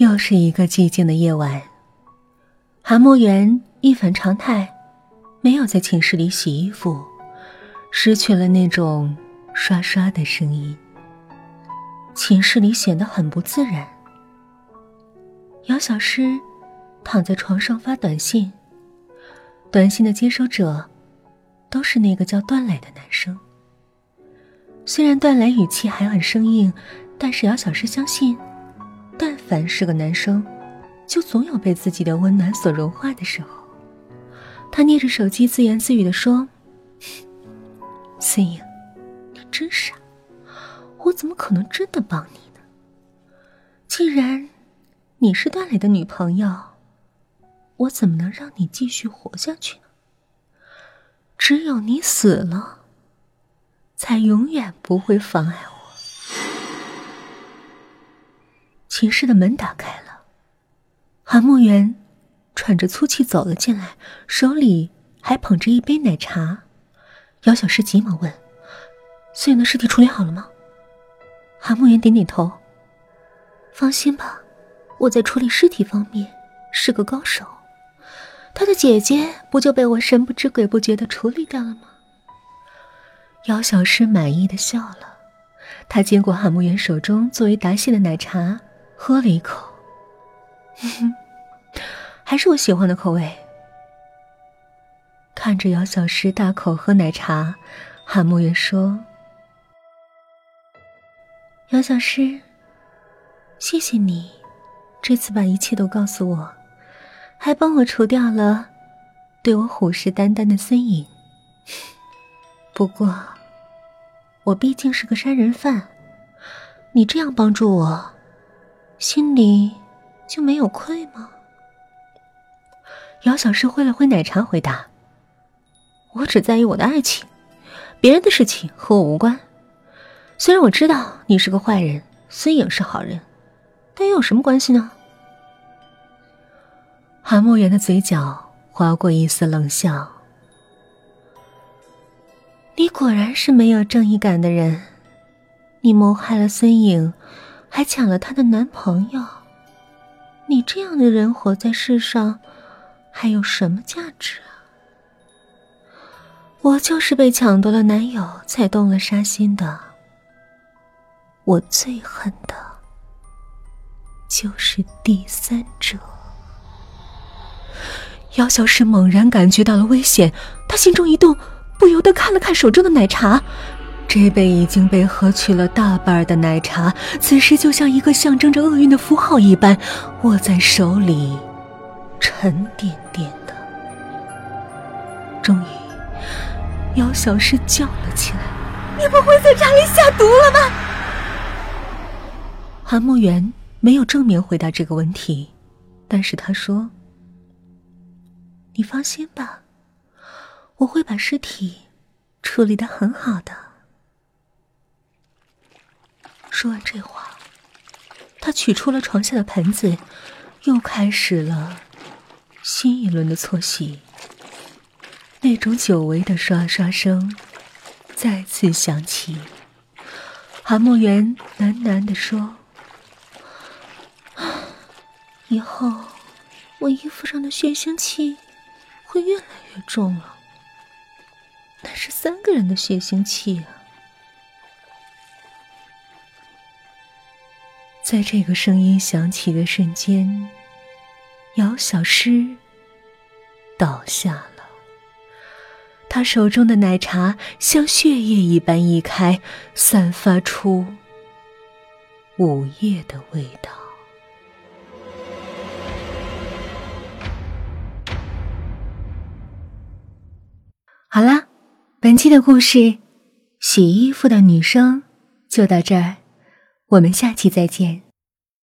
又是一个寂静的夜晚。韩墨园一反常态，没有在寝室里洗衣服，失去了那种刷刷的声音。寝室里显得很不自然。姚小诗躺在床上发短信，短信的接收者都是那个叫段磊的男生。虽然段磊语气还很生硬，但是姚小诗相信，凡是个男生，就总有被自己的温暖所融化的时候。他捏着手机自言自语的说：“孙颖，你真傻，我怎么可能真的帮你呢？既然你是段磊的女朋友，我怎么能让你继续活下去呢？只有你死了。”才永远不会妨碍我。寝室的门打开了，韩慕园喘着粗气走了进来，手里还捧着一杯奶茶。姚小诗急忙问：“孙颖的尸体处理好了吗？”韩慕园点点头：“放心吧，我在处理尸体方面是个高手。他的姐姐不就被我神不知鬼不觉的处理掉了吗？”姚小诗满意的笑了，她接过韩慕言手中作为答谢的奶茶，喝了一口，还是我喜欢的口味。看着姚小诗大口喝奶茶，韩慕言说：“姚小诗，谢谢你，这次把一切都告诉我，还帮我除掉了对我虎视眈眈的孙颖。”不过，我毕竟是个杀人犯，你这样帮助我，心里就没有愧吗？姚小诗挥了挥奶茶，回答：“我只在意我的爱情，别人的事情和我无关。虽然我知道你是个坏人，孙颖是好人，但又有什么关系呢？”韩墨言的嘴角划过一丝冷笑。你果然是没有正义感的人，你谋害了孙颖，还抢了她的男朋友。你这样的人活在世上，还有什么价值啊？我就是被抢夺了男友才动了杀心的。我最恨的，就是第三者。姚小诗猛然感觉到了危险，他心中一动。不由得看了看手中的奶茶，这杯已经被喝去了大半的奶茶，此时就像一个象征着厄运的符号一般，握在手里，沉甸甸的。终于，姚小诗叫了起来：“你不会在茶里下毒了吧？”韩慕园没有正面回答这个问题，但是他说：“你放心吧。”我会把尸体处理的很好的。说完这话，他取出了床下的盆子，又开始了新一轮的搓洗。那种久违的刷刷声再次响起。韩墨园喃喃的说：“以后我衣服上的血腥气会越来越重了。”那是三个人的血腥气啊！在这个声音响起的瞬间，姚小诗倒下了。他手中的奶茶像血液一般溢开，散发出午夜的味道。好啦。本期的故事，洗衣服的女生就到这儿，我们下期再见。